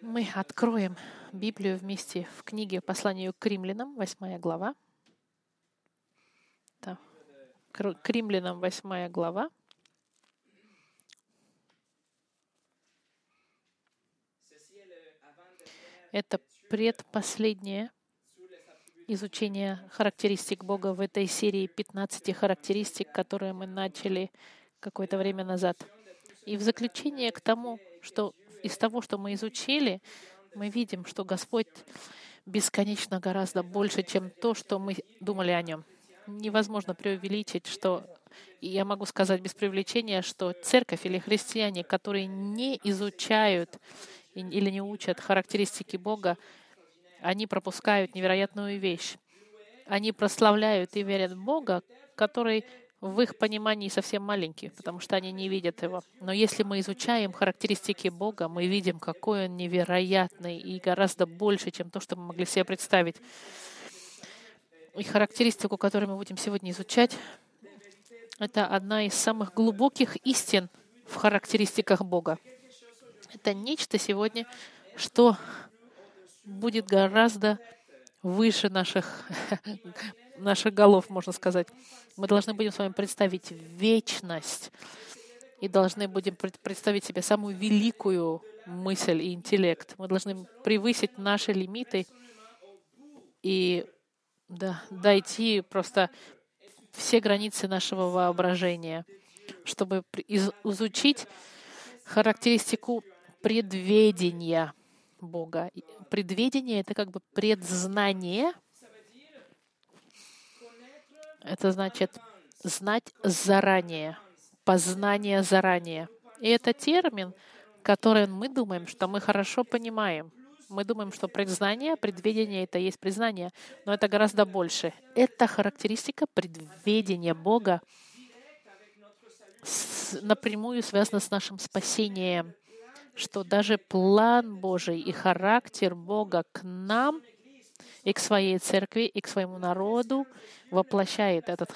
Мы откроем Библию вместе в книге «Посланию к римлянам», 8 глава. Да. К римлянам, 8 глава. Это предпоследнее изучение характеристик Бога в этой серии 15 характеристик, которые мы начали какое-то время назад. И в заключение к тому, что из того, что мы изучили, мы видим, что Господь бесконечно гораздо больше, чем то, что мы думали о нем. Невозможно преувеличить, что я могу сказать без привлечения, что церковь или христиане, которые не изучают или не учат характеристики Бога, они пропускают невероятную вещь. Они прославляют и верят в Бога, который в их понимании совсем маленький, потому что они не видят его. Но если мы изучаем характеристики Бога, мы видим, какой он невероятный и гораздо больше, чем то, что мы могли себе представить. И характеристику, которую мы будем сегодня изучать, это одна из самых глубоких истин в характеристиках Бога. Это нечто сегодня, что будет гораздо выше наших наших голов, можно сказать. Мы должны будем с вами представить вечность и должны будем представить себе самую великую мысль и интеллект. Мы должны превысить наши лимиты и да, дойти просто все границы нашего воображения, чтобы изучить характеристику предведения Бога. Предведение — это как бы предзнание — это значит знать заранее, познание заранее. И это термин, который мы думаем, что мы хорошо понимаем. Мы думаем, что предзнание, предведение — это есть признание, но это гораздо больше. Это характеристика предведения Бога напрямую связана с нашим спасением, что даже план Божий и характер Бога к нам — и к своей церкви, и к своему народу воплощает этот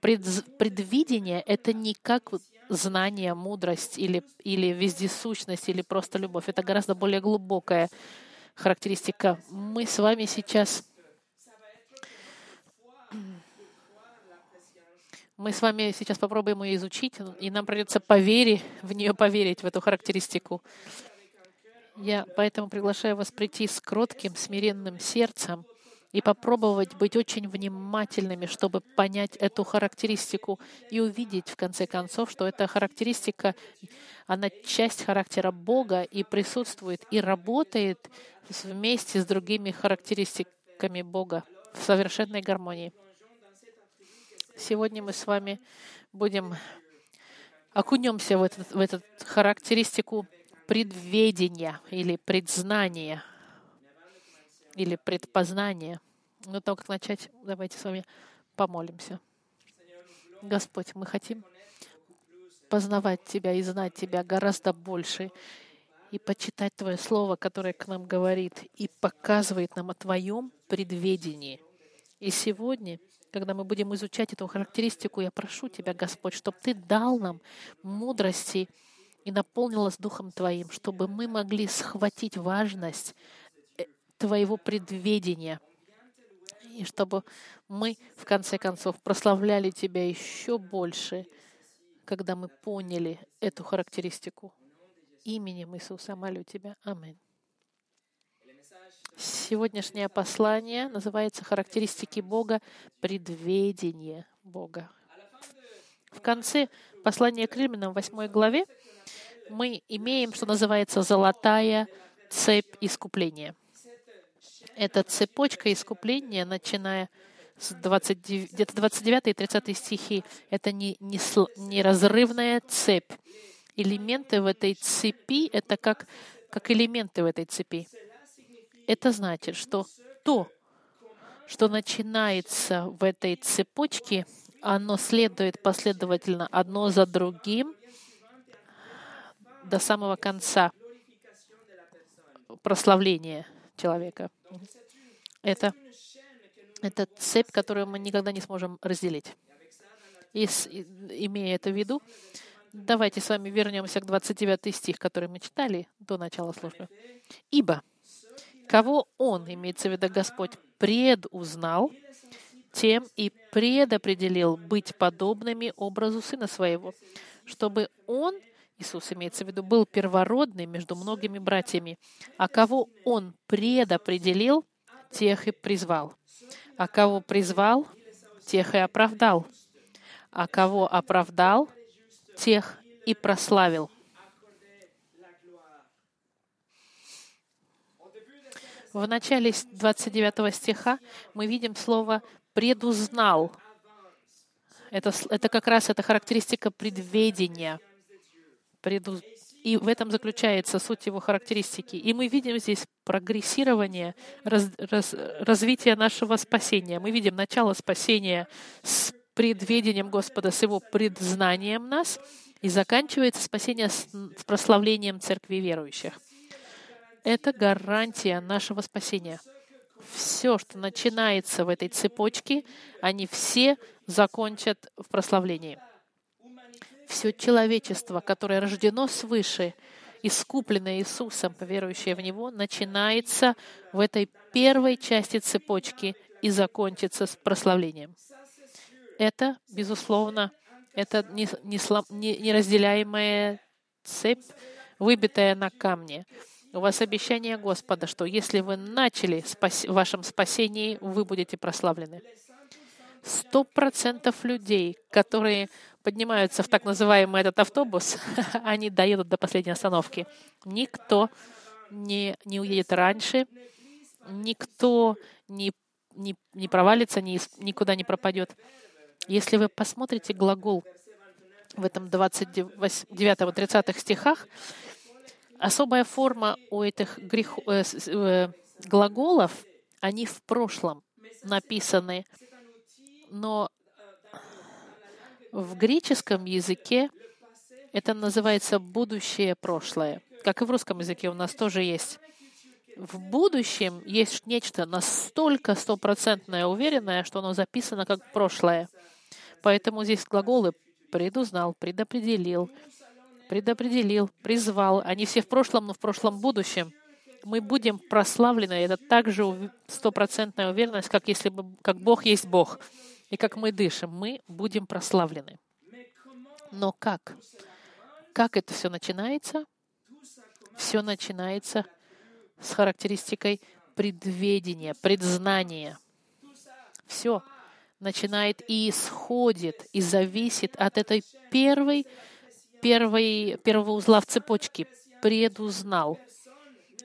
предвидение. Это не как знание, мудрость или, или вездесущность, или просто любовь. Это гораздо более глубокая характеристика. Мы с вами сейчас мы с вами сейчас попробуем ее изучить, и нам придется поверить, в нее поверить, в эту характеристику. Я поэтому приглашаю вас прийти с кротким, смиренным сердцем и попробовать быть очень внимательными, чтобы понять эту характеристику и увидеть, в конце концов, что эта характеристика, она часть характера Бога и присутствует, и работает вместе с другими характеристиками Бога в совершенной гармонии. Сегодня мы с вами будем окунемся в, этот, в эту характеристику предведения или предзнания или предпознания. Но как начать, давайте с вами помолимся. Господь, мы хотим познавать Тебя и знать Тебя гораздо больше, и почитать Твое Слово, которое к нам говорит и показывает нам о Твоем предведении. И сегодня, когда мы будем изучать эту характеристику, я прошу Тебя, Господь, чтобы Ты дал нам мудрости и наполнил нас Духом Твоим, чтобы мы могли схватить важность э, Твоего предведения, и чтобы мы, в конце концов, прославляли Тебя еще больше, когда мы поняли эту характеристику. Именем Иисуса молю Тебя. Аминь. Сегодняшнее послание называется «Характеристики Бога. Предведение Бога». В конце послания к Римлянам, 8 главе, мы имеем, что называется, золотая цепь искупления. Это цепочка искупления, начиная с 29, где-то 29 и 30 стихи, это не, не, неразрывная цепь. Элементы в этой цепи — это как, как элементы в этой цепи. Это значит, что то, что начинается в этой цепочке, оно следует последовательно одно за другим до самого конца прославления человека. Это, это цепь, которую мы никогда не сможем разделить. И, имея это в виду, Давайте с вами вернемся к 29 стих, который мы читали до начала службы. «Ибо кого Он, имеется в виду Господь, предузнал, тем и предопределил быть подобными образу Сына Своего, чтобы Он, Иисус имеется в виду, был первородный между многими братьями, а кого Он предопределил, тех и призвал, а кого призвал, тех и оправдал, а кого оправдал, тех и прославил. В начале 29 стиха мы видим слово «предузнал». Это, это как раз эта характеристика предведения. Преду... И в этом заключается суть его характеристики. И мы видим здесь прогрессирование, раз, раз, развитие нашего спасения. Мы видим начало спасения с предведением Господа, с Его предзнанием нас, и заканчивается спасение с, прославлением церкви верующих. Это гарантия нашего спасения. Все, что начинается в этой цепочке, они все закончат в прославлении. Все человечество, которое рождено свыше, искупленное Иисусом, поверующее в Него, начинается в этой первой части цепочки и закончится с прославлением. Это, безусловно, это неразделяемая цепь, выбитая на камне. У вас обещание Господа, что если вы начали в вашем спасении, вы будете прославлены. Сто процентов людей, которые поднимаются в так называемый этот автобус, они доедут до последней остановки. Никто не, не уедет раньше, никто не, не, не провалится, ни, никуда не пропадет. Если вы посмотрите глагол в этом 29-30 стихах, особая форма у этих грех... э, э, глаголов, они в прошлом написаны, но в греческом языке это называется будущее прошлое. Как и в русском языке у нас тоже есть. В будущем есть нечто настолько стопроцентное, уверенное, что оно записано как прошлое. Поэтому здесь глаголы предузнал, предопределил, предопределил, призвал. Они все в прошлом, но в прошлом будущем. Мы будем прославлены. Это также стопроцентная уверенность, как если бы, как Бог есть Бог. И как мы дышим, мы будем прославлены. Но как? Как это все начинается? Все начинается с характеристикой предведения, предзнания. Все начинает и исходит, и зависит от этой первой, первой, первого узла в цепочке. Предузнал.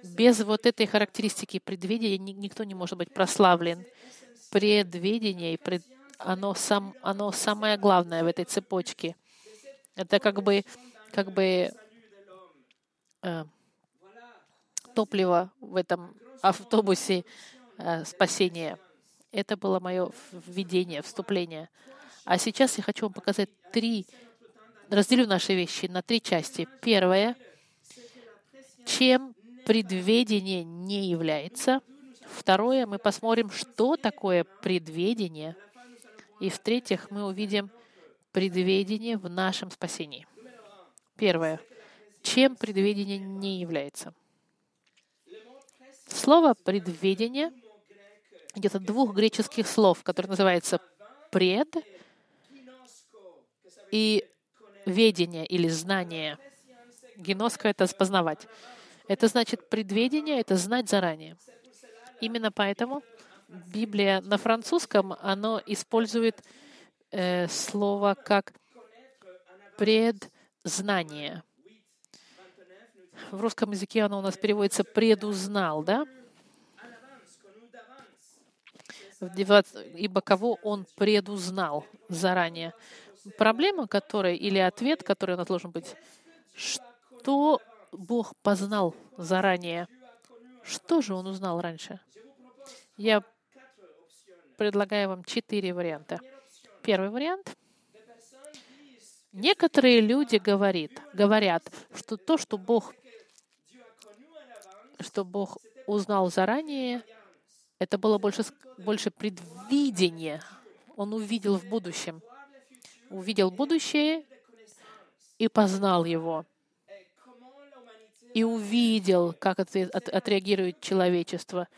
Без вот этой характеристики предвидения никто не может быть прославлен. Предвидение, пред... оно, сам, оно самое главное в этой цепочке. Это как бы, как бы э, топливо в этом автобусе э, спасения. Это было мое введение, вступление. А сейчас я хочу вам показать три, разделю наши вещи на три части. Первое, чем предведение не является. Второе, мы посмотрим, что такое предведение. И в-третьих, мы увидим предведение в нашем спасении. Первое. Чем предведение не является? Слово «предведение» где-то двух греческих слов, которые называются «пред» и «ведение» или «знание». Геноско — это «познавать». Это значит предведение, это знать заранее. Именно поэтому Библия на французском, оно использует э, слово как предзнание. В русском языке оно у нас переводится предузнал, да? ибо кого он предузнал заранее. Проблема, которая, или ответ, который у нас должен быть, что Бог познал заранее? Что же он узнал раньше? Я предлагаю вам четыре варианта. Первый вариант. Некоторые люди говорит, говорят, что то, что Бог, что Бог узнал заранее, это было больше, больше предвидение. Он увидел в будущем. Увидел будущее и познал Его, и увидел, как отреагирует человечество.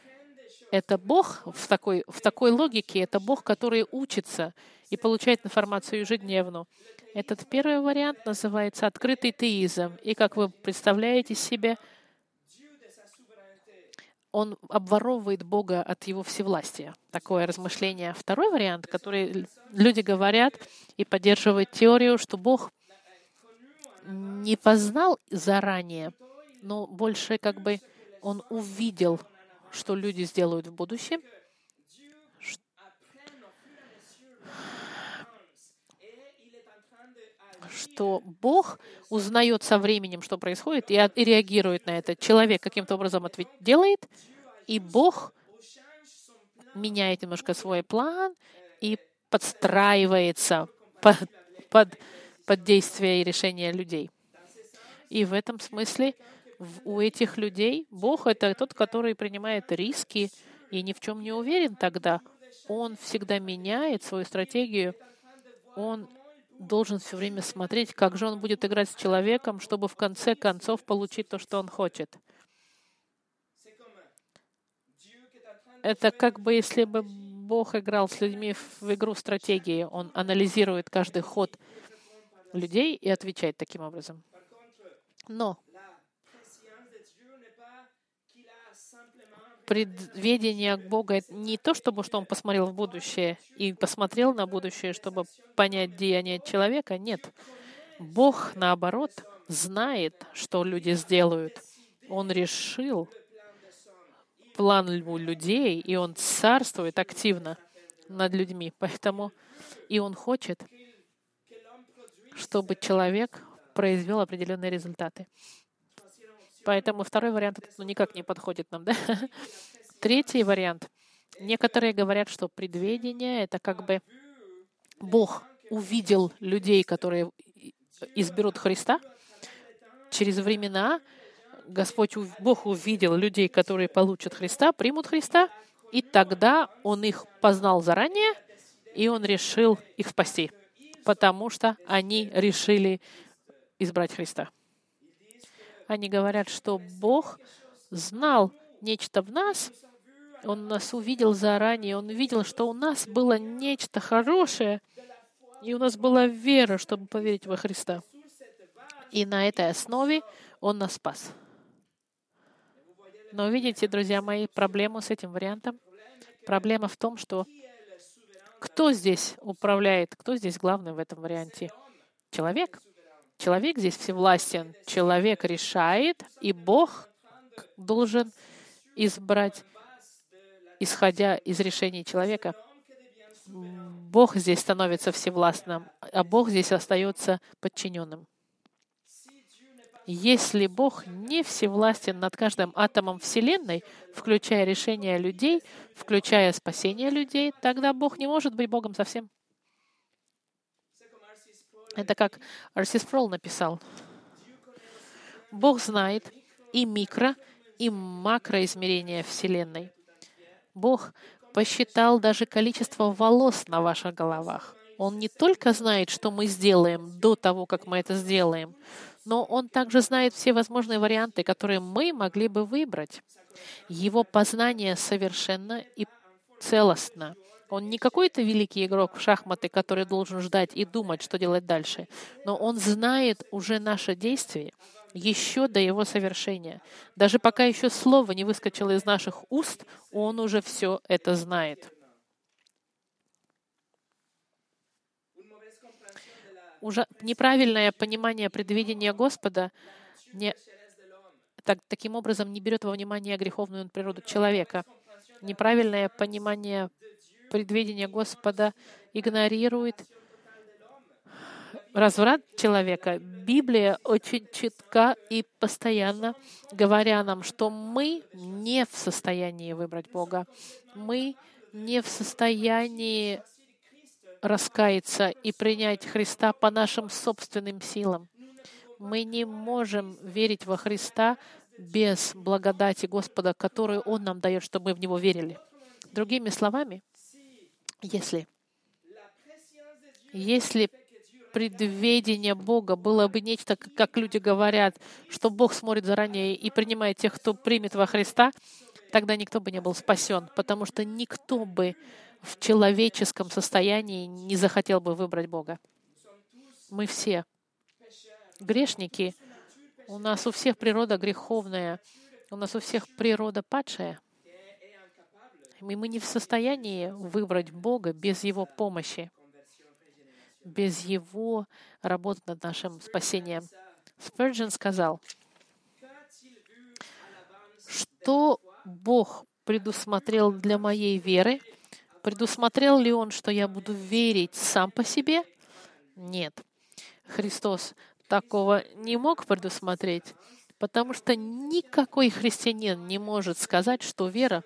Это Бог в такой, в такой логике, это Бог, который учится и получает информацию ежедневно. Этот первый вариант называется открытый теизм. И как вы представляете себе, он обворовывает Бога от его всевластия. Такое размышление. Второй вариант, который люди говорят и поддерживают теорию, что Бог не познал заранее, но больше как бы он увидел, что люди сделают в будущем, что Бог узнает со временем, что происходит, и, и реагирует на это. Человек каким-то образом ответ делает, и Бог меняет немножко свой план и подстраивается под, под, под действия и решения людей. И в этом смысле у этих людей Бог — это тот, который принимает риски и ни в чем не уверен тогда. Он всегда меняет свою стратегию. Он должен все время смотреть, как же он будет играть с человеком, чтобы в конце концов получить то, что он хочет. Это как бы если бы Бог играл с людьми в игру стратегии. Он анализирует каждый ход людей и отвечает таким образом. Но предведение Бога не то, чтобы что он посмотрел в будущее и посмотрел на будущее, чтобы понять деяния человека. Нет. Бог, наоборот, знает, что люди сделают. Он решил план людей, и он царствует активно над людьми. Поэтому и он хочет, чтобы человек произвел определенные результаты. Поэтому второй вариант ну, никак не подходит нам. Да? Третий вариант. Некоторые говорят, что предведение — это как бы Бог увидел людей, которые изберут Христа. Через времена Господь, Бог увидел людей, которые получат Христа, примут Христа, и тогда Он их познал заранее, и Он решил их спасти, потому что они решили избрать Христа. Они говорят, что Бог знал нечто в нас, Он нас увидел заранее, Он видел, что у нас было нечто хорошее, и у нас была вера, чтобы поверить во Христа. И на этой основе Он нас спас. Но видите, друзья мои, проблему с этим вариантом? Проблема в том, что кто здесь управляет, кто здесь главный в этом варианте? Человек. Человек здесь всевластен. Человек решает, и Бог должен избрать, исходя из решений человека. Бог здесь становится всевластным, а Бог здесь остается подчиненным. Если Бог не всевластен над каждым атомом Вселенной, включая решения людей, включая спасение людей, тогда Бог не может быть Богом совсем. Это как Арсис Фрол написал. Бог знает и микро, и макроизмерения Вселенной. Бог посчитал даже количество волос на ваших головах. Он не только знает, что мы сделаем до того, как мы это сделаем, но Он также знает все возможные варианты, которые мы могли бы выбрать. Его познание совершенно и целостно. Он не какой-то великий игрок в шахматы, который должен ждать и думать, что делать дальше, но он знает уже наше действие еще до его совершения. Даже пока еще слово не выскочило из наших уст, он уже все это знает. Уже неправильное понимание предвидения Господа не, так, таким образом не берет во внимание греховную природу человека. Неправильное понимание предвидение Господа игнорирует разврат человека. Библия очень четка и постоянно говоря нам, что мы не в состоянии выбрать Бога. Мы не в состоянии раскаяться и принять Христа по нашим собственным силам. Мы не можем верить во Христа без благодати Господа, которую Он нам дает, чтобы мы в Него верили. Другими словами, если, если предведение Бога было бы нечто, как люди говорят, что Бог смотрит заранее и принимает тех, кто примет во Христа, тогда никто бы не был спасен, потому что никто бы в человеческом состоянии не захотел бы выбрать Бога. Мы все грешники. У нас у всех природа греховная. У нас у всех природа падшая. И мы не в состоянии выбрать Бога без Его помощи, без Его работы над нашим спасением. Спurgeon сказал, что Бог предусмотрел для моей веры, предусмотрел ли Он, что я буду верить сам по себе? Нет. Христос такого не мог предусмотреть, потому что никакой христианин не может сказать, что вера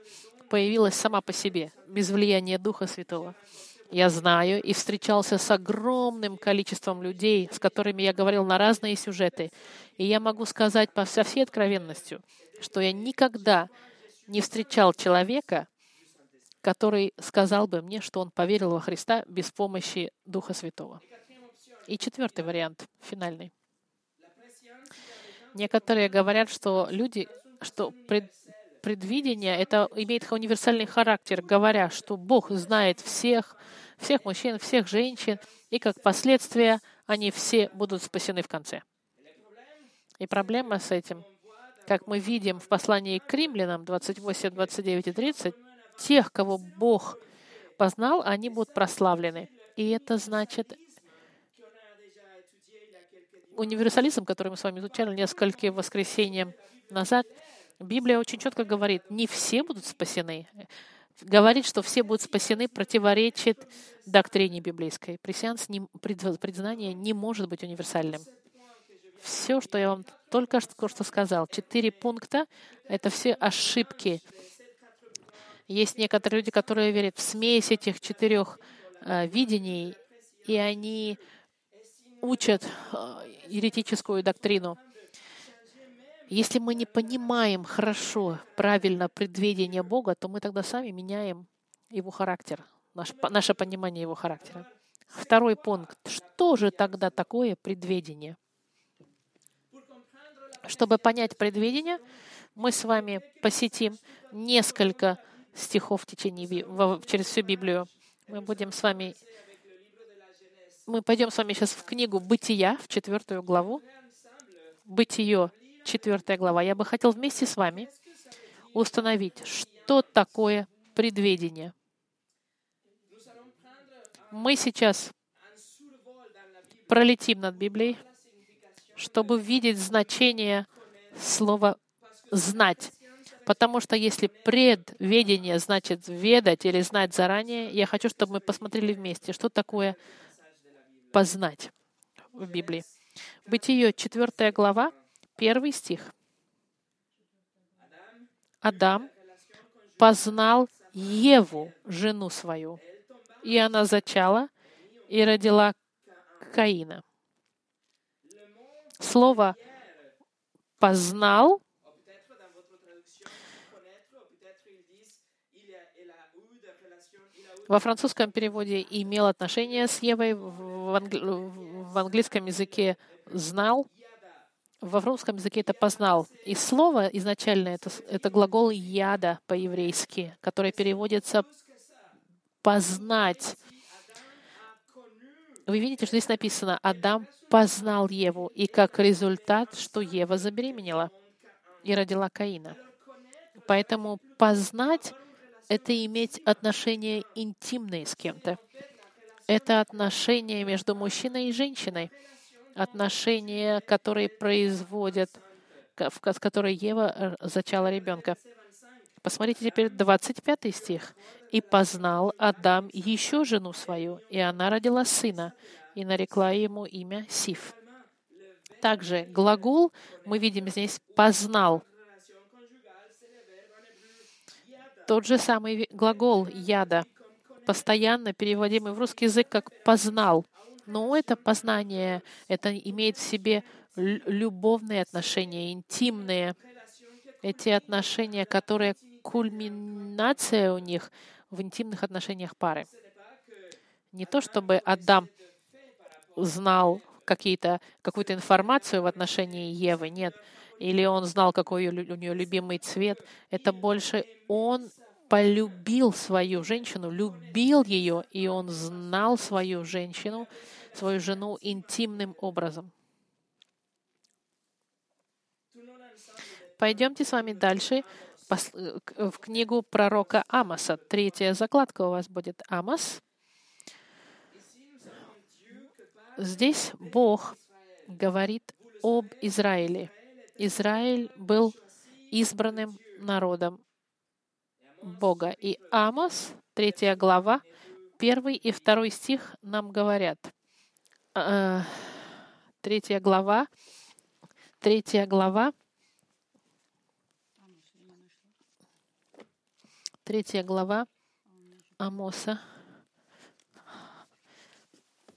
появилась сама по себе, без влияния Духа Святого. Я знаю и встречался с огромным количеством людей, с которыми я говорил на разные сюжеты. И я могу сказать по со всей откровенностью, что я никогда не встречал человека, который сказал бы мне, что он поверил во Христа без помощи Духа Святого. И четвертый вариант, финальный. Некоторые говорят, что люди, что пред, предвидение это имеет универсальный характер, говоря, что Бог знает всех, всех мужчин, всех женщин, и как последствие они все будут спасены в конце. И проблема с этим, как мы видим в послании к римлянам 28, 29 и 30, тех, кого Бог познал, они будут прославлены. И это значит, универсализм, который мы с вами изучали несколько воскресенья назад, Библия очень четко говорит, не все будут спасены. Говорит, что все будут спасены, противоречит доктрине библейской. Пресеанс не, признание не может быть универсальным. Все, что я вам только что, сказал, четыре пункта, это все ошибки. Есть некоторые люди, которые верят в смесь этих четырех э, видений, и они учат э, еретическую доктрину. Если мы не понимаем хорошо, правильно предведение Бога, то мы тогда сами меняем его характер, наш, наше понимание его характера. Второй пункт. Что же тогда такое предведение? Чтобы понять предведение, мы с вами посетим несколько стихов в течение через всю Библию. Мы будем с вами мы пойдем с вами сейчас в книгу «Бытия», в четвертую главу. «Бытие», четвертая глава. Я бы хотел вместе с вами установить, что такое предведение. Мы сейчас пролетим над Библией, чтобы видеть значение слова «знать». Потому что если предведение значит ведать или знать заранее, я хочу, чтобы мы посмотрели вместе, что такое познать в Библии. Бытие, 4 глава, первый стих. Адам познал Еву, жену свою, и она зачала и родила Каина. Слово «познал» во французском переводе имел отношение с Евой, в, англи... в английском языке знал, во французском языке это познал. И слово изначально это, это глагол яда по-еврейски, который переводится познать. Вы видите, что здесь написано Адам познал Еву, и как результат, что Ева забеременела и родила Каина. Поэтому познать это иметь отношения интимные с кем-то. Это отношения между мужчиной и женщиной. Отношения, которые производят, с которой Ева э, зачала ребенка. Посмотрите теперь 25 стих. «И познал Адам еще жену свою, и она родила сына, и нарекла ему имя Сиф». Также глагол мы видим здесь «познал», Тот же самый глагол «яда», постоянно переводимый в русский язык как «познал». Но это познание, это имеет в себе любовные отношения, интимные. Эти отношения, которые кульминация у них в интимных отношениях пары. Не то, чтобы Адам знал какие-то, какую-то информацию в отношении Евы, нет. Или он знал, какой у нее любимый цвет. Это больше он полюбил свою женщину, любил ее, и он знал свою женщину, свою жену интимным образом. Пойдемте с вами дальше в книгу пророка Амоса. Третья закладка у вас будет Амос. Здесь Бог говорит об Израиле. Израиль был избранным народом Бога. И Амос, третья глава, первый и второй стих нам говорят. Э, третья глава, третья глава, третья глава Амоса.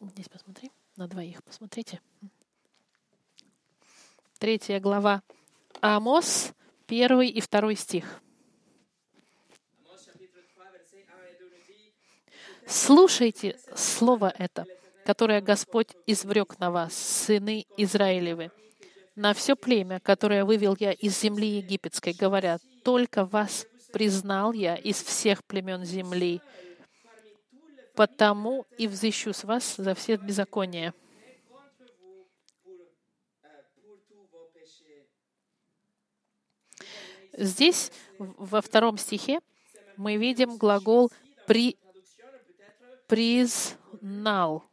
Здесь посмотри, на двоих посмотрите. Третья глава Амос, первый и второй стих. Слушайте слово это, которое Господь извлек на вас, сыны Израилевы, на все племя, которое вывел я из земли египетской, говоря, только вас признал я из всех племен земли, потому и взыщу с вас за все беззакония. Здесь, во втором стихе, мы видим глагол «при признал.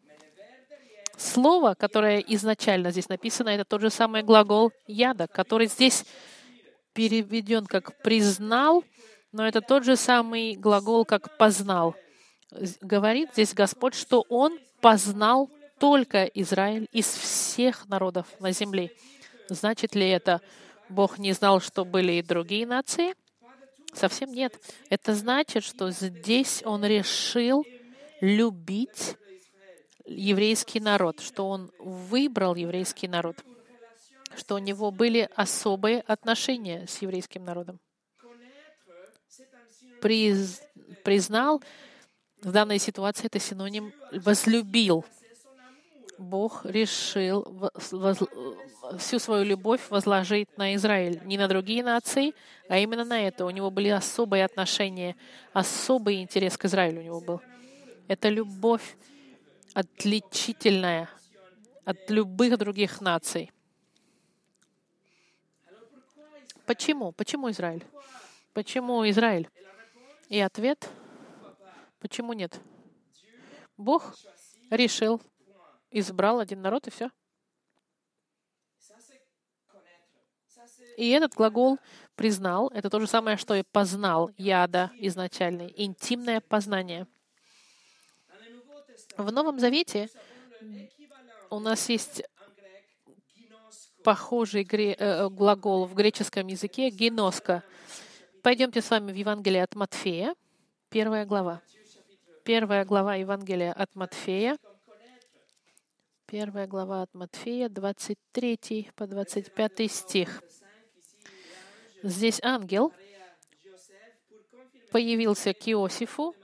Слово, которое изначально здесь написано, это тот же самый глагол яда, который здесь переведен как признал, но это тот же самый глагол, как познал. Говорит здесь Господь, что Он познал только Израиль из всех народов на земле. Значит ли это, Бог не знал, что были и другие нации? Совсем нет. Это значит, что здесь Он решил любить еврейский народ, что он выбрал еврейский народ, что у него были особые отношения с еврейским народом. Приз, признал, в данной ситуации это синоним возлюбил. Бог решил воз, всю свою любовь возложить на Израиль, не на другие нации, а именно на это. У него были особые отношения, особый интерес к Израилю у него был. Это любовь отличительная от любых других наций. Почему? Почему Израиль? Почему Израиль? И ответ — почему нет? Бог решил, избрал один народ, и все. И этот глагол признал, это то же самое, что и познал, яда изначальный, интимное познание. В Новом Завете у нас есть похожий э, глагол в греческом языке «геноска». Пойдемте с вами в Евангелие от Матфея, первая глава. Первая глава Евангелия от Матфея, первая глава от Матфея, 23 по 25 стих. Здесь ангел появился к Иосифу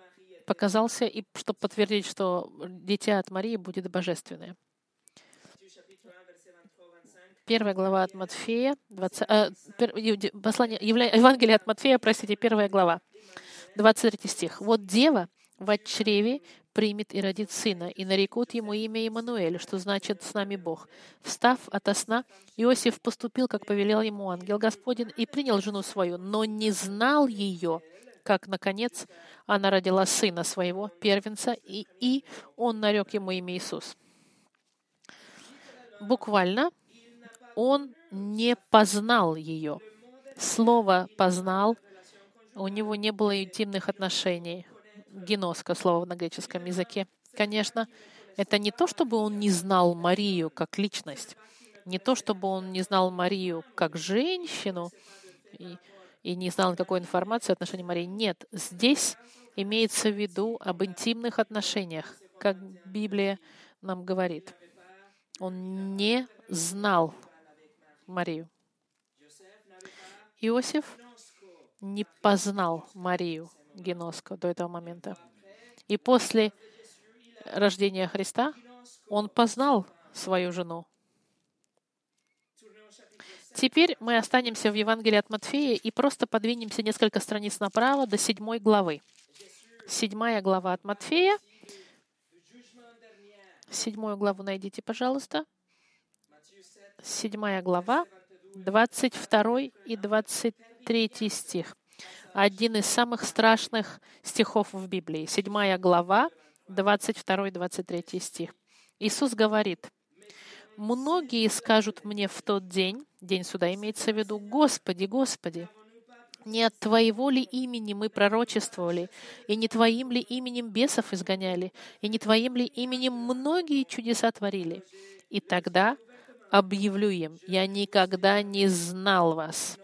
показался, и чтобы подтвердить, что дитя от Марии будет божественное. Первая глава от Матфея, 20, э, послание, Евангелие от Матфея, простите, первая глава, 23 стих. «Вот дева в чреве примет и родит сына, и нарекут ему имя Иммануэль, что значит «с нами Бог». Встав ото сна, Иосиф поступил, как повелел ему ангел Господень, и принял жену свою, но не знал ее, как, наконец, она родила сына своего, первенца, и, и он нарек ему имя Иисус. Буквально, он не познал ее. Слово «познал» у него не было интимных отношений. Геноска слово на греческом языке. Конечно, это не то, чтобы он не знал Марию как личность, не то, чтобы он не знал Марию как женщину, и и не знал никакой информации в отношении Марии. Нет, здесь имеется в виду об интимных отношениях, как Библия нам говорит. Он не знал Марию. Иосиф не познал Марию Геноско до этого момента. И после рождения Христа Он познал свою жену. Теперь мы останемся в Евангелии от Матфея и просто подвинемся несколько страниц направо до седьмой главы. Седьмая глава от Матфея. Седьмую главу найдите, пожалуйста. Седьмая глава, 22 и 23 стих. Один из самых страшных стихов в Библии. Седьмая глава, 22 и 23 стих. Иисус говорит, «Многие скажут мне в тот день, день суда имеется в виду, Господи, Господи, не от Твоего ли имени мы пророчествовали, и не Твоим ли именем бесов изгоняли, и не Твоим ли именем многие чудеса творили? И тогда объявлю им, я никогда не знал вас.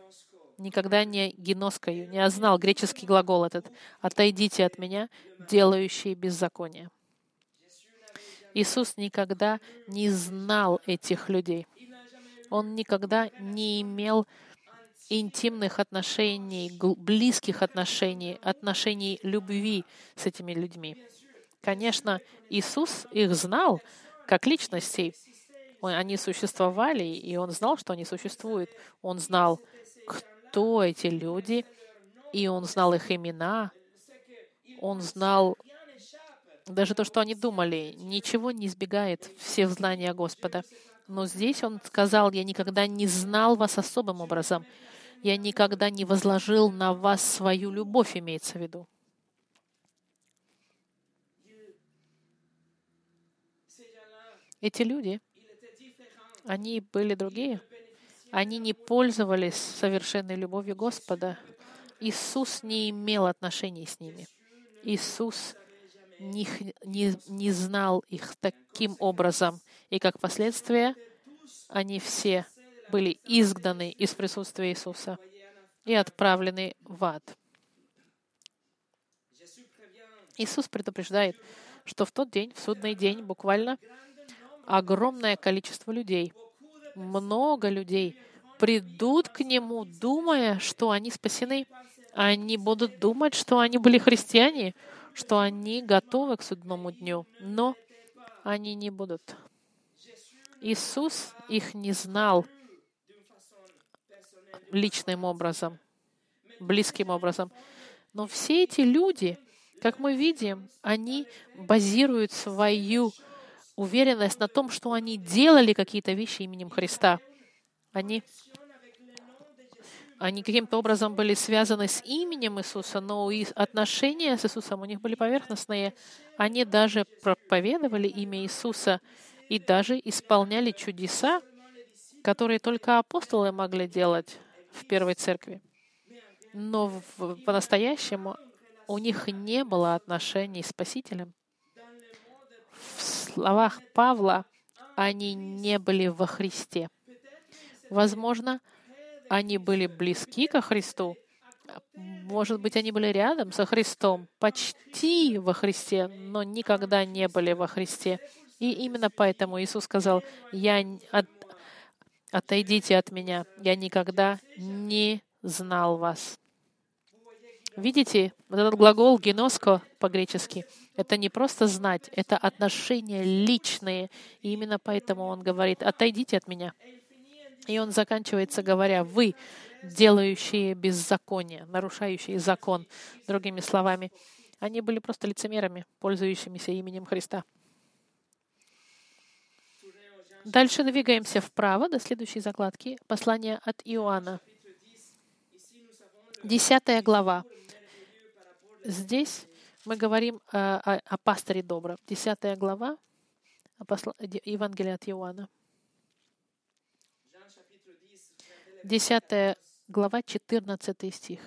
Никогда не геноскаю, не ознал греческий глагол этот. Отойдите от меня, делающие беззаконие. Иисус никогда не знал этих людей. Он никогда не имел интимных отношений, близких отношений, отношений любви с этими людьми. Конечно, Иисус их знал как личностей. Они существовали, и Он знал, что они существуют. Он знал, кто эти люди, и Он знал их имена. Он знал даже то, что они думали. Ничего не избегает все знания Господа. Но здесь Он сказал, «Я никогда не знал вас особым образом» я никогда не возложил на вас свою любовь, имеется в виду. Эти люди, они были другие. Они не пользовались совершенной любовью Господа. Иисус не имел отношений с ними. Иисус не, не, не знал их таким образом. И как последствие, они все были изгнаны из присутствия Иисуса и отправлены в ад. Иисус предупреждает, что в тот день, в судный день, буквально огромное количество людей, много людей придут к Нему, думая, что они спасены. Они будут думать, что они были христиане, что они готовы к судному дню, но они не будут. Иисус их не знал, личным образом, близким образом. Но все эти люди, как мы видим, они базируют свою уверенность на том, что они делали какие-то вещи именем Христа. Они, они каким-то образом были связаны с именем Иисуса, но и отношения с Иисусом у них были поверхностные. Они даже проповедовали имя Иисуса и даже исполняли чудеса, которые только апостолы могли делать в первой церкви. Но по-настоящему у них не было отношений с Спасителем. В словах Павла они не были во Христе. Возможно, они были близки ко Христу, может быть, они были рядом со Христом, почти во Христе, но никогда не были во Христе. И именно поэтому Иисус сказал, «Я от, Отойдите от меня, я никогда не знал вас. Видите, вот этот глагол геноско по-гречески, это не просто знать, это отношения личные. И именно поэтому он говорит, отойдите от меня. И он заканчивается, говоря, вы, делающие беззаконие, нарушающие закон, другими словами. Они были просто лицемерами, пользующимися именем Христа. Дальше двигаемся вправо до следующей закладки. Послание от Иоанна. Десятая глава. Здесь мы говорим о, о, о пасторе добром. Десятая глава Евангелия от Иоанна. Десятая глава, четырнадцатый стих.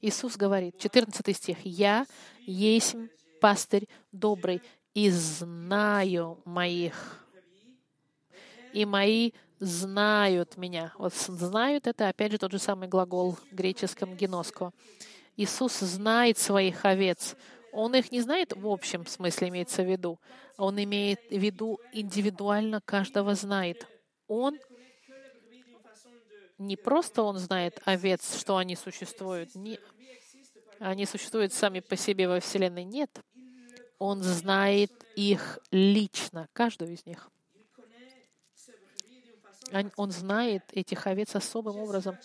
Иисус говорит, 14 стих, «Я есть пастырь добрый, и знаю моих, и мои знают меня». Вот «знают» — это опять же тот же самый глагол в греческом «геноско». Иисус знает своих овец. Он их не знает в общем смысле, имеется в виду. Он имеет в виду индивидуально каждого знает. Он не просто он знает овец, что они существуют. Не... Они существуют сами по себе во Вселенной. Нет. Он знает их лично, каждую из них. Он знает этих овец особым образом.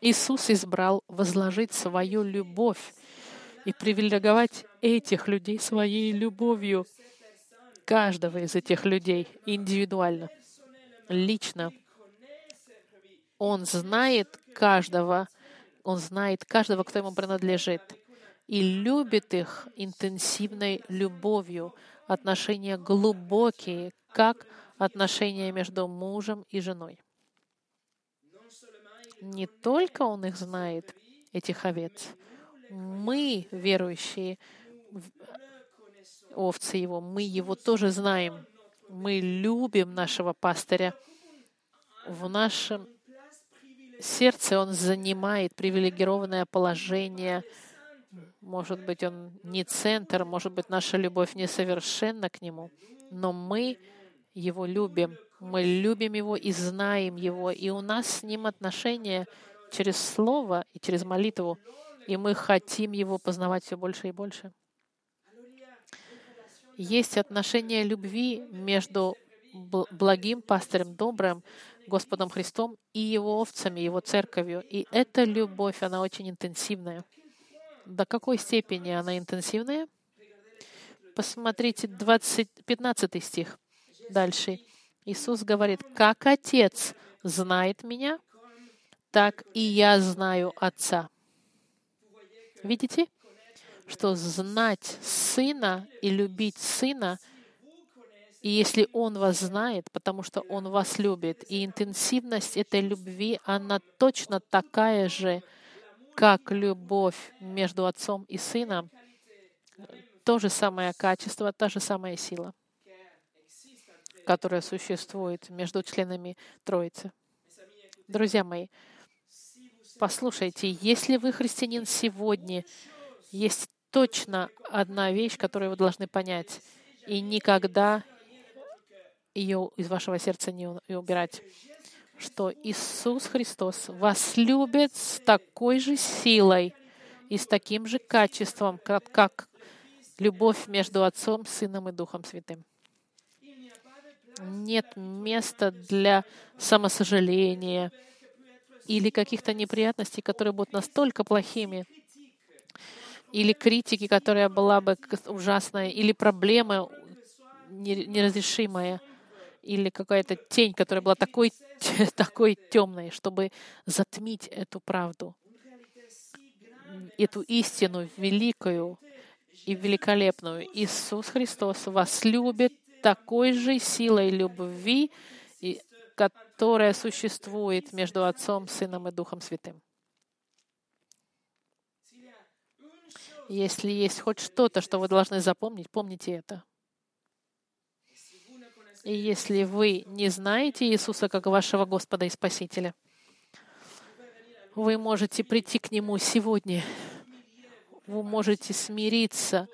Иисус избрал возложить свою любовь и привилеговать этих людей своей любовью, каждого из этих людей индивидуально, лично. Он знает каждого, он знает каждого, кто ему принадлежит, и любит их интенсивной любовью, отношения глубокие, как отношения между мужем и женой. Не только он их знает, этих овец. Мы, верующие, овцы его, мы его тоже знаем. Мы любим нашего пастыря. В нашем сердце он занимает привилегированное положение. Может быть, он не центр, может быть, наша любовь несовершенна к нему, но мы его любим. Мы любим его и знаем его, и у нас с ним отношения через слово и через молитву, и мы хотим его познавать все больше и больше. Есть отношение любви между благим пастырем, добрым Господом Христом и его овцами, его церковью. И эта любовь, она очень интенсивная. До какой степени она интенсивная? Посмотрите 20, 15 стих дальше. Иисус говорит, как Отец знает меня, так и я знаю Отца. Видите, что знать Сына и любить Сына, и если Он вас знает, потому что Он вас любит, и интенсивность этой любви, она точно такая же, как любовь между Отцом и Сыном, то же самое качество, та же самая сила которая существует между членами Троицы. Друзья мои, послушайте, если вы христианин сегодня, есть точно одна вещь, которую вы должны понять, и никогда ее из вашего сердца не убирать, что Иисус Христос вас любит с такой же силой и с таким же качеством, как, как любовь между Отцом, Сыном и Духом Святым. Нет места для самосожаления или каких-то неприятностей, которые будут настолько плохими, или критики, которая была бы ужасная, или проблемы неразрешимая, или какая-то тень, которая была такой, такой темной, чтобы затмить эту правду, эту истину великую и великолепную. Иисус Христос вас любит такой же силой любви, которая существует между Отцом, Сыном и Духом Святым. Если есть хоть что-то, что вы должны запомнить, помните это. И если вы не знаете Иисуса как вашего Господа и Спасителя, вы можете прийти к Нему сегодня. Вы можете смириться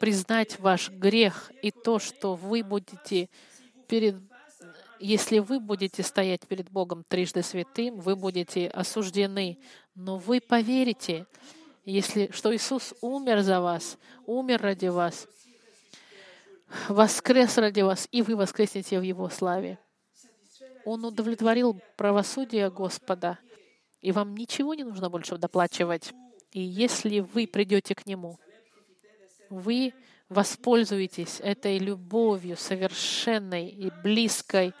признать ваш грех и то, что вы будете перед если вы будете стоять перед Богом трижды святым, вы будете осуждены. Но вы поверите, если, что Иисус умер за вас, умер ради вас, воскрес ради вас, и вы воскреснете в Его славе. Он удовлетворил правосудие Господа, и вам ничего не нужно больше доплачивать. И если вы придете к Нему, вы воспользуетесь этой любовью совершенной и близкой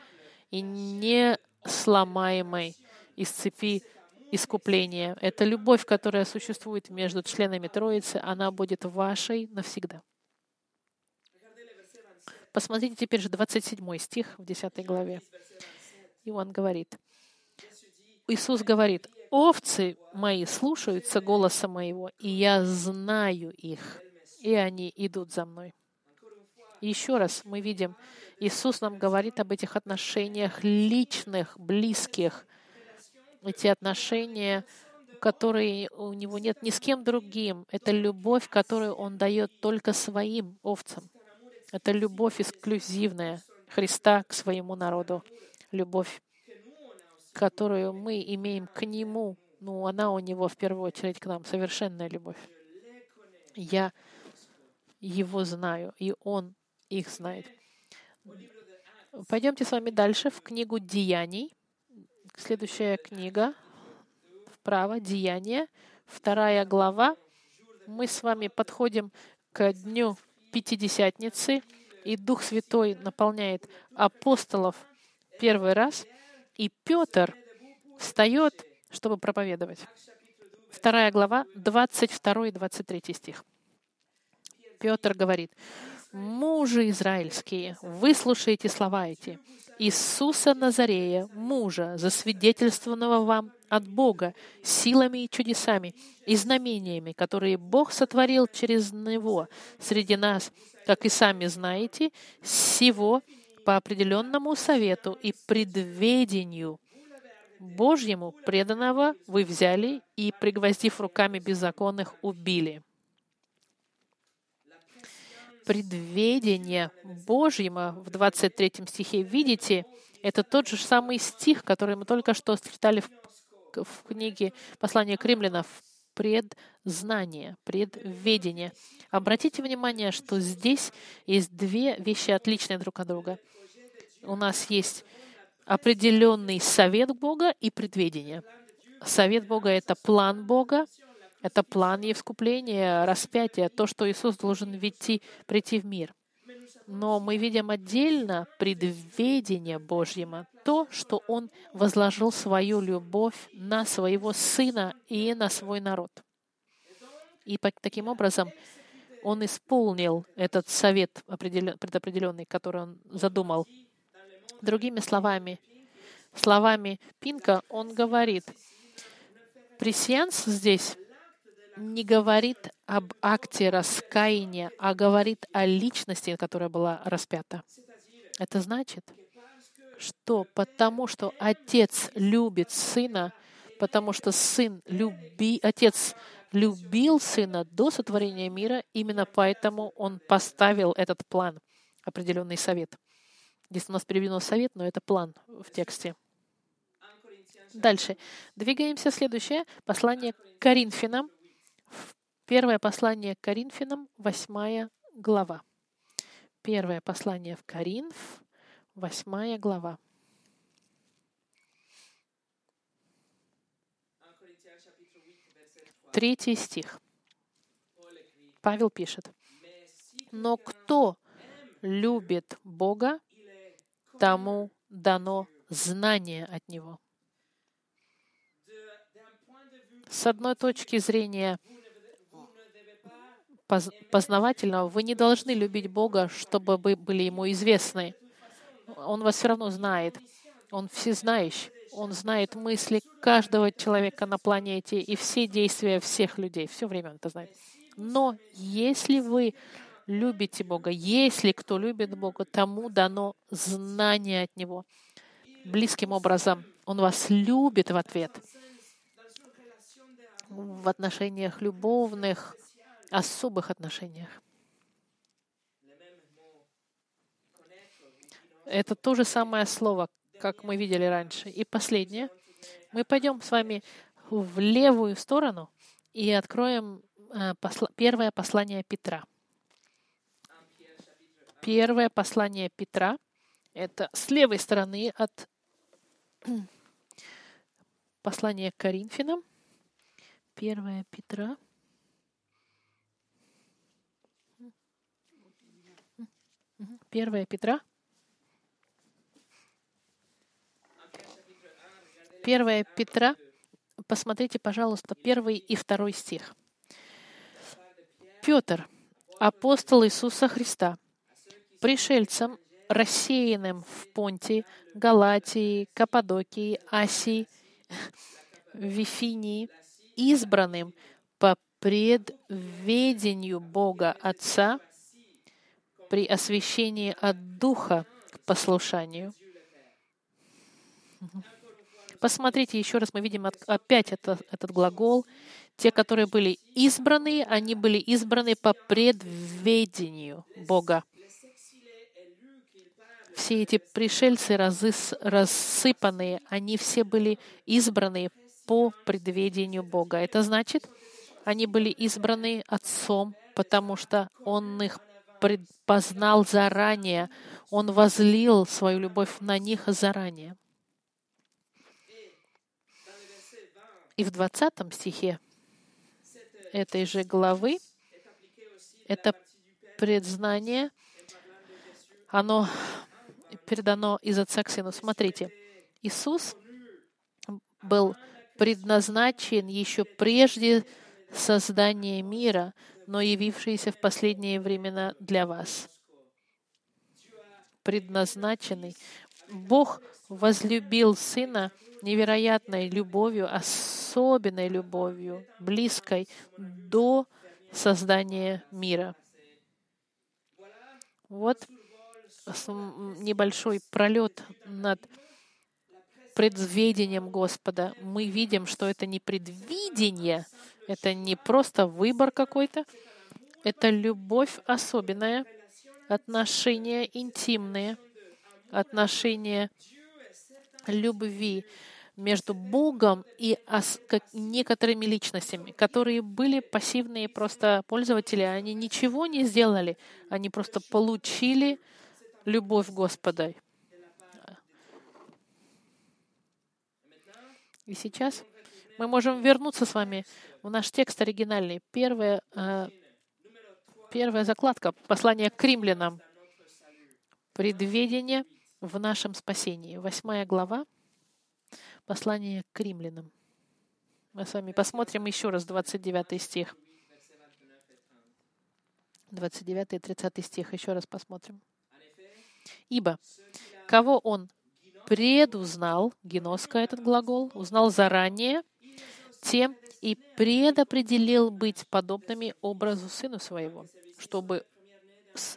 и не сломаемой из цепи искупления. Это любовь, которая существует между членами Троицы, она будет вашей навсегда. Посмотрите теперь же 27 стих в 10 главе. И он говорит, Иисус говорит, «Овцы мои слушаются голоса моего, и я знаю их, и они идут за мной. еще раз мы видим, Иисус нам говорит об этих отношениях личных, близких. Эти отношения, которые у него нет ни с кем другим. Это любовь, которую он дает только своим овцам. Это любовь эксклюзивная Христа к своему народу. Любовь, которую мы имеем к Нему Ну, она у него в первую очередь к нам, совершенная любовь. Я его знаю, и он их знает. Пойдемте с вами дальше в книгу Деяний. Следующая книга вправо, Деяния, вторая глава. Мы с вами подходим к дню Пятидесятницы, и Дух Святой наполняет апостолов первый раз, и Петр встает, чтобы проповедовать. Вторая глава, 22 и 23 стих. Петр говорит, «Мужи израильские, выслушайте слова эти. Иисуса Назарея, мужа, засвидетельствованного вам от Бога силами и чудесами и знамениями, которые Бог сотворил через Него среди нас, как и сами знаете, всего по определенному совету и предведению Божьему преданного вы взяли и, пригвоздив руками беззаконных, убили. Предведение Божьего в 23 стихе, видите, это тот же самый стих, который мы только что читали в, в книге послания к римлянам, предзнание, предведение. Обратите внимание, что здесь есть две вещи, отличные друг от друга. У нас есть определенный совет Бога и предведение. Совет Бога — это план Бога, это план искупления, распятия, то, что Иисус должен войти, прийти в мир. Но мы видим отдельно предведение Божьего, то, что Он возложил свою любовь на своего Сына и на свой народ. И таким образом Он исполнил этот совет предопределенный, который Он задумал. Другими словами, словами Пинка, он говорит, пресьянс здесь не говорит об акте раскаяния, а говорит о личности, которая была распята. Это значит, что потому что отец любит сына, потому что сын люби, отец любил сына до сотворения мира, именно поэтому он поставил этот план, определенный совет. Здесь у нас переведено совет, но это план в тексте. Дальше. Двигаемся. Следующее. Послание к Коринфянам. Первое послание к Коринфянам, восьмая глава. Первое послание в Коринф, восьмая глава. Третий стих. Павел пишет. Но кто любит Бога, тому дано знание от Него. С одной точки зрения познавательного, вы не должны любить Бога, чтобы вы были Ему известны. Он вас все равно знает. Он всезнающий. Он знает мысли каждого человека на планете и все действия всех людей. Все время он это знает. Но если вы любите Бога, если кто любит Бога, тому дано знание от Него. Близким образом Он вас любит в ответ в отношениях любовных, особых отношениях. Это то же самое слово, как мы видели раньше. И последнее. Мы пойдем с вами в левую сторону и откроем э, первое послание Петра. Первое послание Петра — это с левой стороны от послания к Коринфянам. Первое Петра. Первое Петра. Первое Петра. Посмотрите, пожалуйста, первый и второй стих. Петр, апостол Иисуса Христа, пришельцам, рассеянным в Понтии, Галатии, Каппадокии, Асии, Вифинии, избранным по предведению Бога Отца при освящении от Духа к послушанию. Посмотрите еще раз, мы видим опять это, этот глагол. Те, которые были избраны, они были избраны по предведению Бога все эти пришельцы разыс, рассыпанные, они все были избраны по предведению Бога. Это значит, они были избраны Отцом, потому что Он их предпознал заранее. Он возлил свою любовь на них заранее. И в 20 стихе этой же главы это предзнание, оно передано из Отца к Сыну. Смотрите, Иисус был предназначен еще прежде создания мира, но явившийся в последние времена для вас. Предназначенный. Бог возлюбил Сына невероятной любовью, особенной любовью, близкой до создания мира. Вот небольшой пролет над предвидением Господа. Мы видим, что это не предвидение, это не просто выбор какой-то, это любовь особенная, отношения интимные, отношения любви между Богом и некоторыми личностями, которые были пассивные просто пользователи, они ничего не сделали, они просто получили любовь Господа. И сейчас мы можем вернуться с вами в наш текст оригинальный. Первая, э, первая закладка послания к римлянам. Предведение в нашем спасении. Восьмая глава послания к римлянам. Мы с вами посмотрим еще раз 29 стих. 29 и 30 стих. Еще раз посмотрим. Ибо кого он предузнал, геноска этот глагол, узнал заранее, тем и предопределил быть подобными образу Сыну Своего, чтобы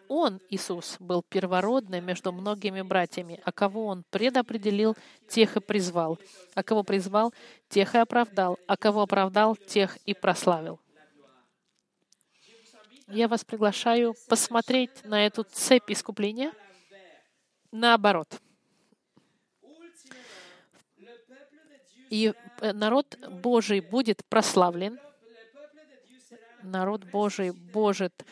Он, Иисус, был первородным между многими братьями, а кого Он предопределил, тех и призвал, а кого призвал, тех и оправдал, а кого оправдал, тех и прославил. Я вас приглашаю посмотреть на эту цепь искупления наоборот — И э, народ Божий будет прославлен, народ Божий будет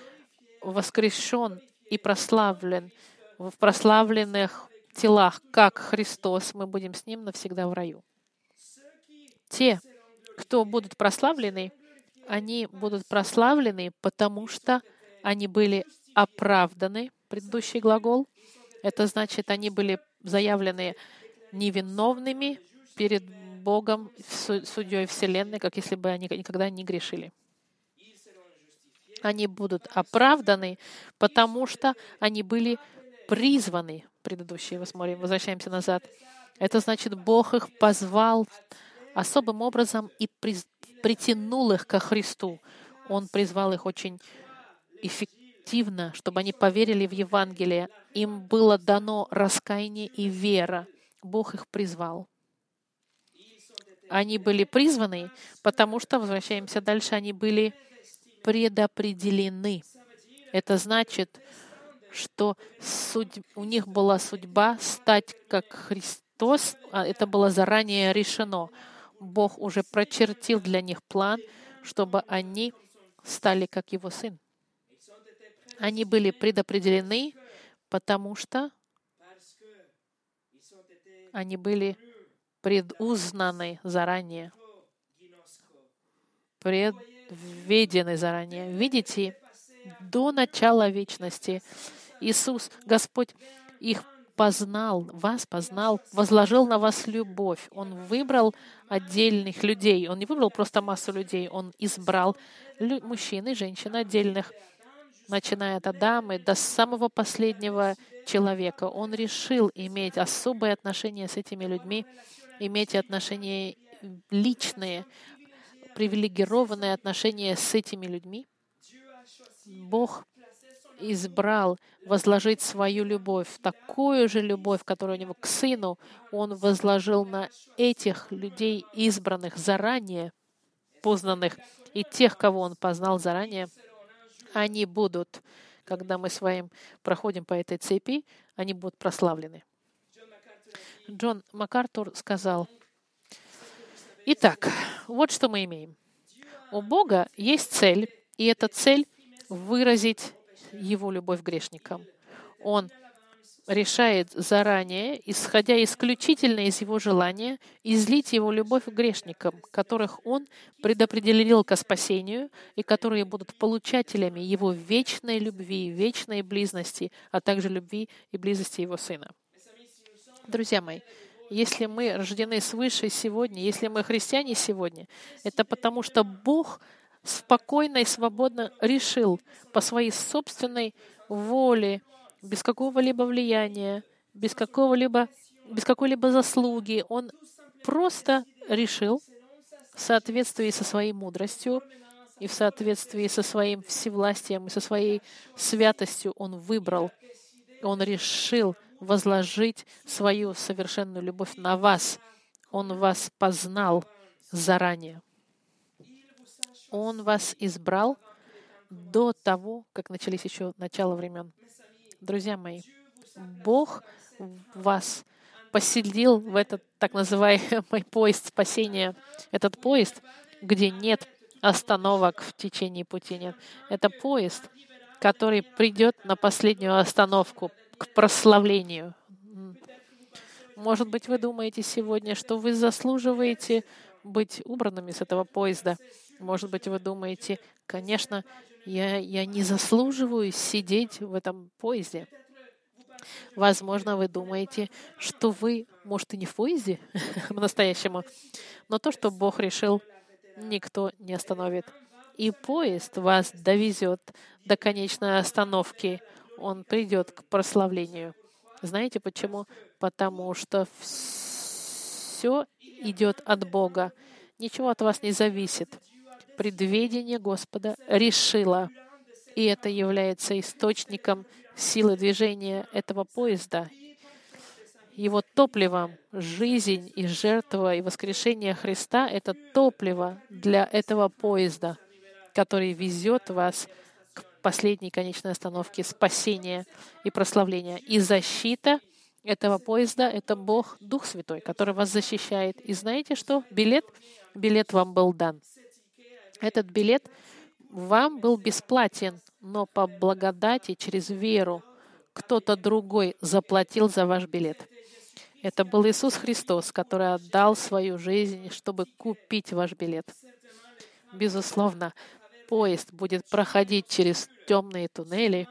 воскрешен и прославлен в прославленных телах, как Христос, мы будем с Ним навсегда в раю. Те, кто будут прославлены, они будут прославлены, потому что они были оправданы, предыдущий глагол. Это значит, они были заявлены невиновными перед Богом, судьей Вселенной, как если бы они никогда не грешили. Они будут оправданы, потому что они были призваны. Предыдущие, смотрим, возвращаемся назад. Это значит, Бог их позвал особым образом и притянул их ко Христу. Он призвал их очень эффективно, чтобы они поверили в Евангелие. Им было дано раскаяние и вера. Бог их призвал. Они были призваны, потому что, возвращаемся дальше, они были предопределены. Это значит, что судь... у них была судьба стать как Христос, а это было заранее решено. Бог уже прочертил для них план, чтобы они стали как Его Сын. Они были предопределены, потому что они были предузнаны заранее, предведены заранее. Видите, до начала вечности Иисус, Господь, их познал, вас познал, возложил на вас любовь. Он выбрал отдельных людей. Он не выбрал просто массу людей. Он избрал мужчин и женщин отдельных, начиная от Адама до самого последнего человека. Он решил иметь особые отношения с этими людьми, иметь отношения личные, привилегированные отношения с этими людьми. Бог избрал возложить свою любовь, такую же любовь, которая у него к Сыну, Он возложил на этих людей, избранных заранее, познанных, и тех, кого Он познал заранее, они будут, когда мы с вами проходим по этой цепи, они будут прославлены. Джон МакАртур сказал, Итак, вот что мы имеем. У Бога есть цель, и эта цель — выразить Его любовь грешникам. Он решает заранее, исходя исключительно из его желания, излить его любовь к грешникам, которых он предопределил ко спасению и которые будут получателями его вечной любви, вечной близости, а также любви и близости его сына. Друзья мои, если мы рождены свыше сегодня, если мы христиане сегодня, это потому что Бог спокойно и свободно решил по своей собственной воле без какого-либо влияния, без какого-либо, без какой-либо заслуги. Он просто решил в соответствии со своей мудростью и в соответствии со своим всевластием и со своей святостью он выбрал, он решил возложить свою совершенную любовь на вас. Он вас познал заранее. Он вас избрал до того, как начались еще начало времен. Друзья мои, Бог вас поселил в этот так называемый поезд спасения. Этот поезд, где нет остановок в течение пути нет. Это поезд, который придет на последнюю остановку к прославлению. Может быть, вы думаете сегодня, что вы заслуживаете быть убранными с этого поезда. Может быть, вы думаете, конечно, я, я не заслуживаю сидеть в этом поезде. Возможно, вы думаете, что вы, может, и не в поезде по-настоящему, но то, что Бог решил, никто не остановит. И поезд вас довезет до конечной остановки. Он придет к прославлению. Знаете почему? Потому что все идет от Бога. Ничего от вас не зависит предведение Господа решило, и это является источником силы движения этого поезда. Его топливом, жизнь и жертва и воскрешение Христа — это топливо для этого поезда, который везет вас последней конечной остановке спасения и прославления. И защита этого поезда — это Бог, Дух Святой, который вас защищает. И знаете что? Билет, билет вам был дан. Этот билет вам был бесплатен, но по благодати через веру кто-то другой заплатил за ваш билет. Это был Иисус Христос, который отдал свою жизнь, чтобы купить ваш билет. Безусловно, поезд будет проходить через темные туннели.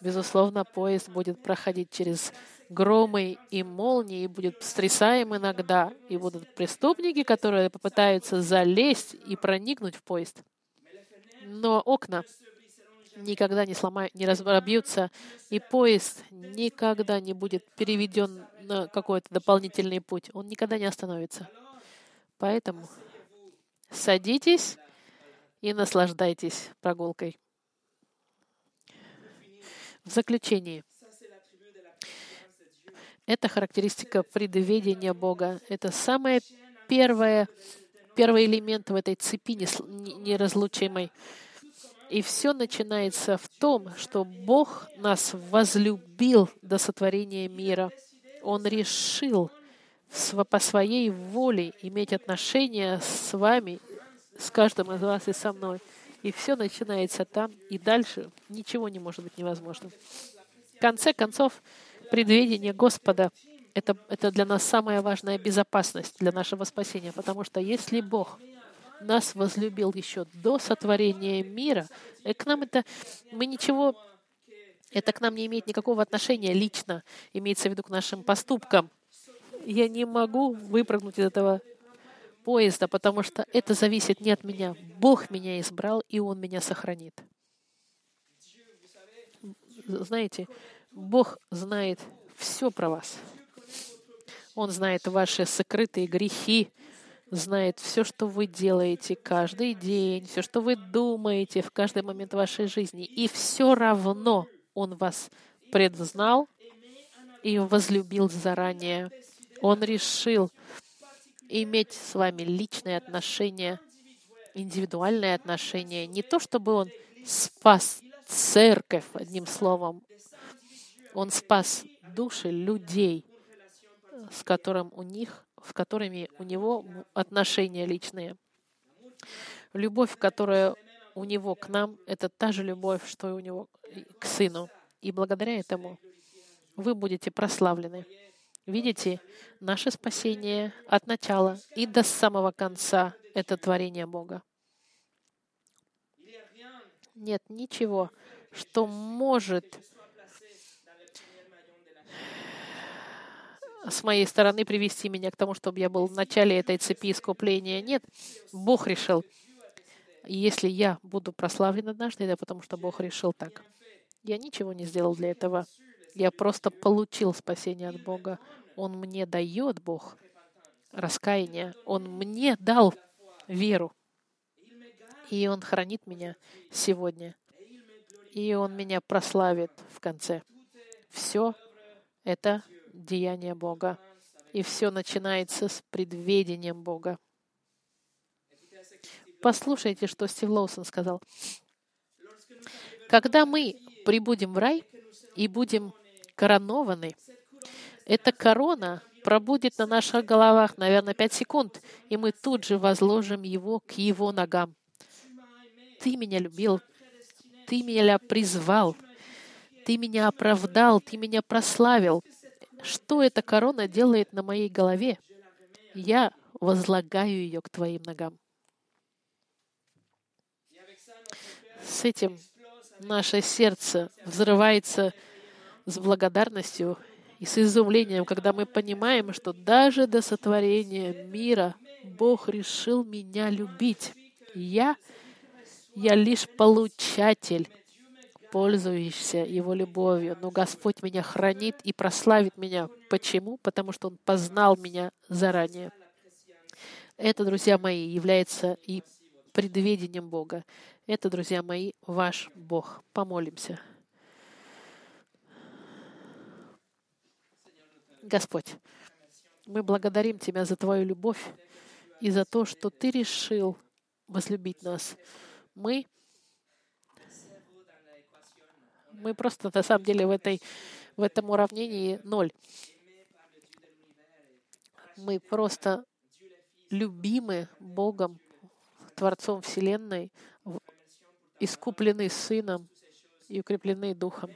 Безусловно, поезд будет проходить через громы и молнии, и будет стрясаем иногда, и будут преступники, которые попытаются залезть и проникнуть в поезд. Но окна никогда не сломают, не разобьются, и поезд никогда не будет переведен на какой-то дополнительный путь. Он никогда не остановится. Поэтому садитесь и наслаждайтесь прогулкой. В заключение — это характеристика предведения Бога. Это самое первое, первый элемент в этой цепи неразлучимой. И все начинается в том, что Бог нас возлюбил до сотворения мира. Он решил по своей воле иметь отношения с вами, с каждым из вас и со мной. И все начинается там, и дальше ничего не может быть невозможным. В конце концов, предведение Господа — это, это для нас самая важная безопасность для нашего спасения, потому что если Бог нас возлюбил еще до сотворения мира, и э, к нам это мы ничего, это к нам не имеет никакого отношения лично, имеется в виду к нашим поступкам. Я не могу выпрыгнуть из этого поезда, потому что это зависит не от меня. Бог меня избрал, и Он меня сохранит. Знаете, Бог знает все про вас. Он знает ваши сокрытые грехи, знает все, что вы делаете каждый день, все, что вы думаете в каждый момент вашей жизни. И все равно Он вас предзнал и возлюбил заранее. Он решил иметь с вами личные отношения, индивидуальные отношения. Не то, чтобы Он спас церковь, одним словом, он спас души людей, с которым у них с которыми у него отношения личные. Любовь, которая у него к нам, это та же любовь, что и у него к сыну. И благодаря этому вы будете прославлены. Видите, наше спасение от начала и до самого конца — это творение Бога. Нет ничего, что может с моей стороны привести меня к тому, чтобы я был в начале этой цепи искупления. Нет, Бог решил. Если я буду прославлен однажды, это потому что Бог решил так. Я ничего не сделал для этого. Я просто получил спасение от Бога. Он мне дает, Бог, раскаяние. Он мне дал веру. И Он хранит меня сегодня. И Он меня прославит в конце. Все это деяние Бога. И все начинается с предведением Бога. Послушайте, что Стив Лоусон сказал. Когда мы прибудем в рай и будем коронованы, эта корона пробудет на наших головах, наверное, пять секунд, и мы тут же возложим его к его ногам. Ты меня любил, ты меня призвал, ты меня оправдал, ты меня прославил. Что эта корона делает на моей голове? Я возлагаю ее к твоим ногам. С этим наше сердце взрывается с благодарностью и с изумлением, когда мы понимаем, что даже до сотворения мира Бог решил меня любить. Я, я лишь получатель, пользующийся Его любовью, но Господь меня хранит и прославит меня. Почему? Потому что Он познал меня заранее. Это, друзья мои, является и предведением Бога. Это, друзья мои, ваш Бог. Помолимся. Господь, мы благодарим Тебя за Твою любовь и за то, что Ты решил возлюбить нас. Мы, мы просто на самом деле в, этой, в этом уравнении ноль. Мы просто любимы Богом, Творцом Вселенной, искуплены Сыном и укреплены Духом.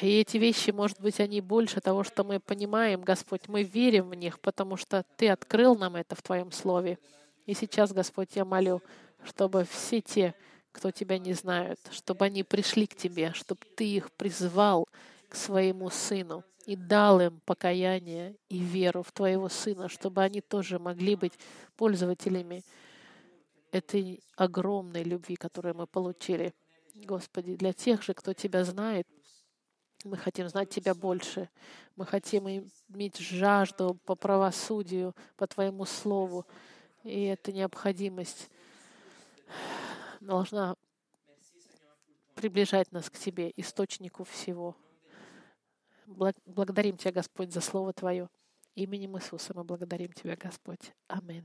И эти вещи, может быть, они больше того, что мы понимаем, Господь. Мы верим в них, потому что Ты открыл нам это в Твоем Слове. И сейчас, Господь, я молю, чтобы все те, кто Тебя не знают, чтобы они пришли к Тебе, чтобы Ты их призвал к своему Сыну и дал им покаяние и веру в Твоего Сына, чтобы они тоже могли быть пользователями этой огромной любви, которую мы получили. Господи, для тех же, кто Тебя знает, мы хотим знать Тебя больше. Мы хотим иметь жажду по правосудию, по Твоему Слову. И эта необходимость должна приближать нас к Тебе, источнику всего. Благодарим Тебя, Господь, за Слово Твое. Именем Иисуса мы благодарим Тебя, Господь. Аминь.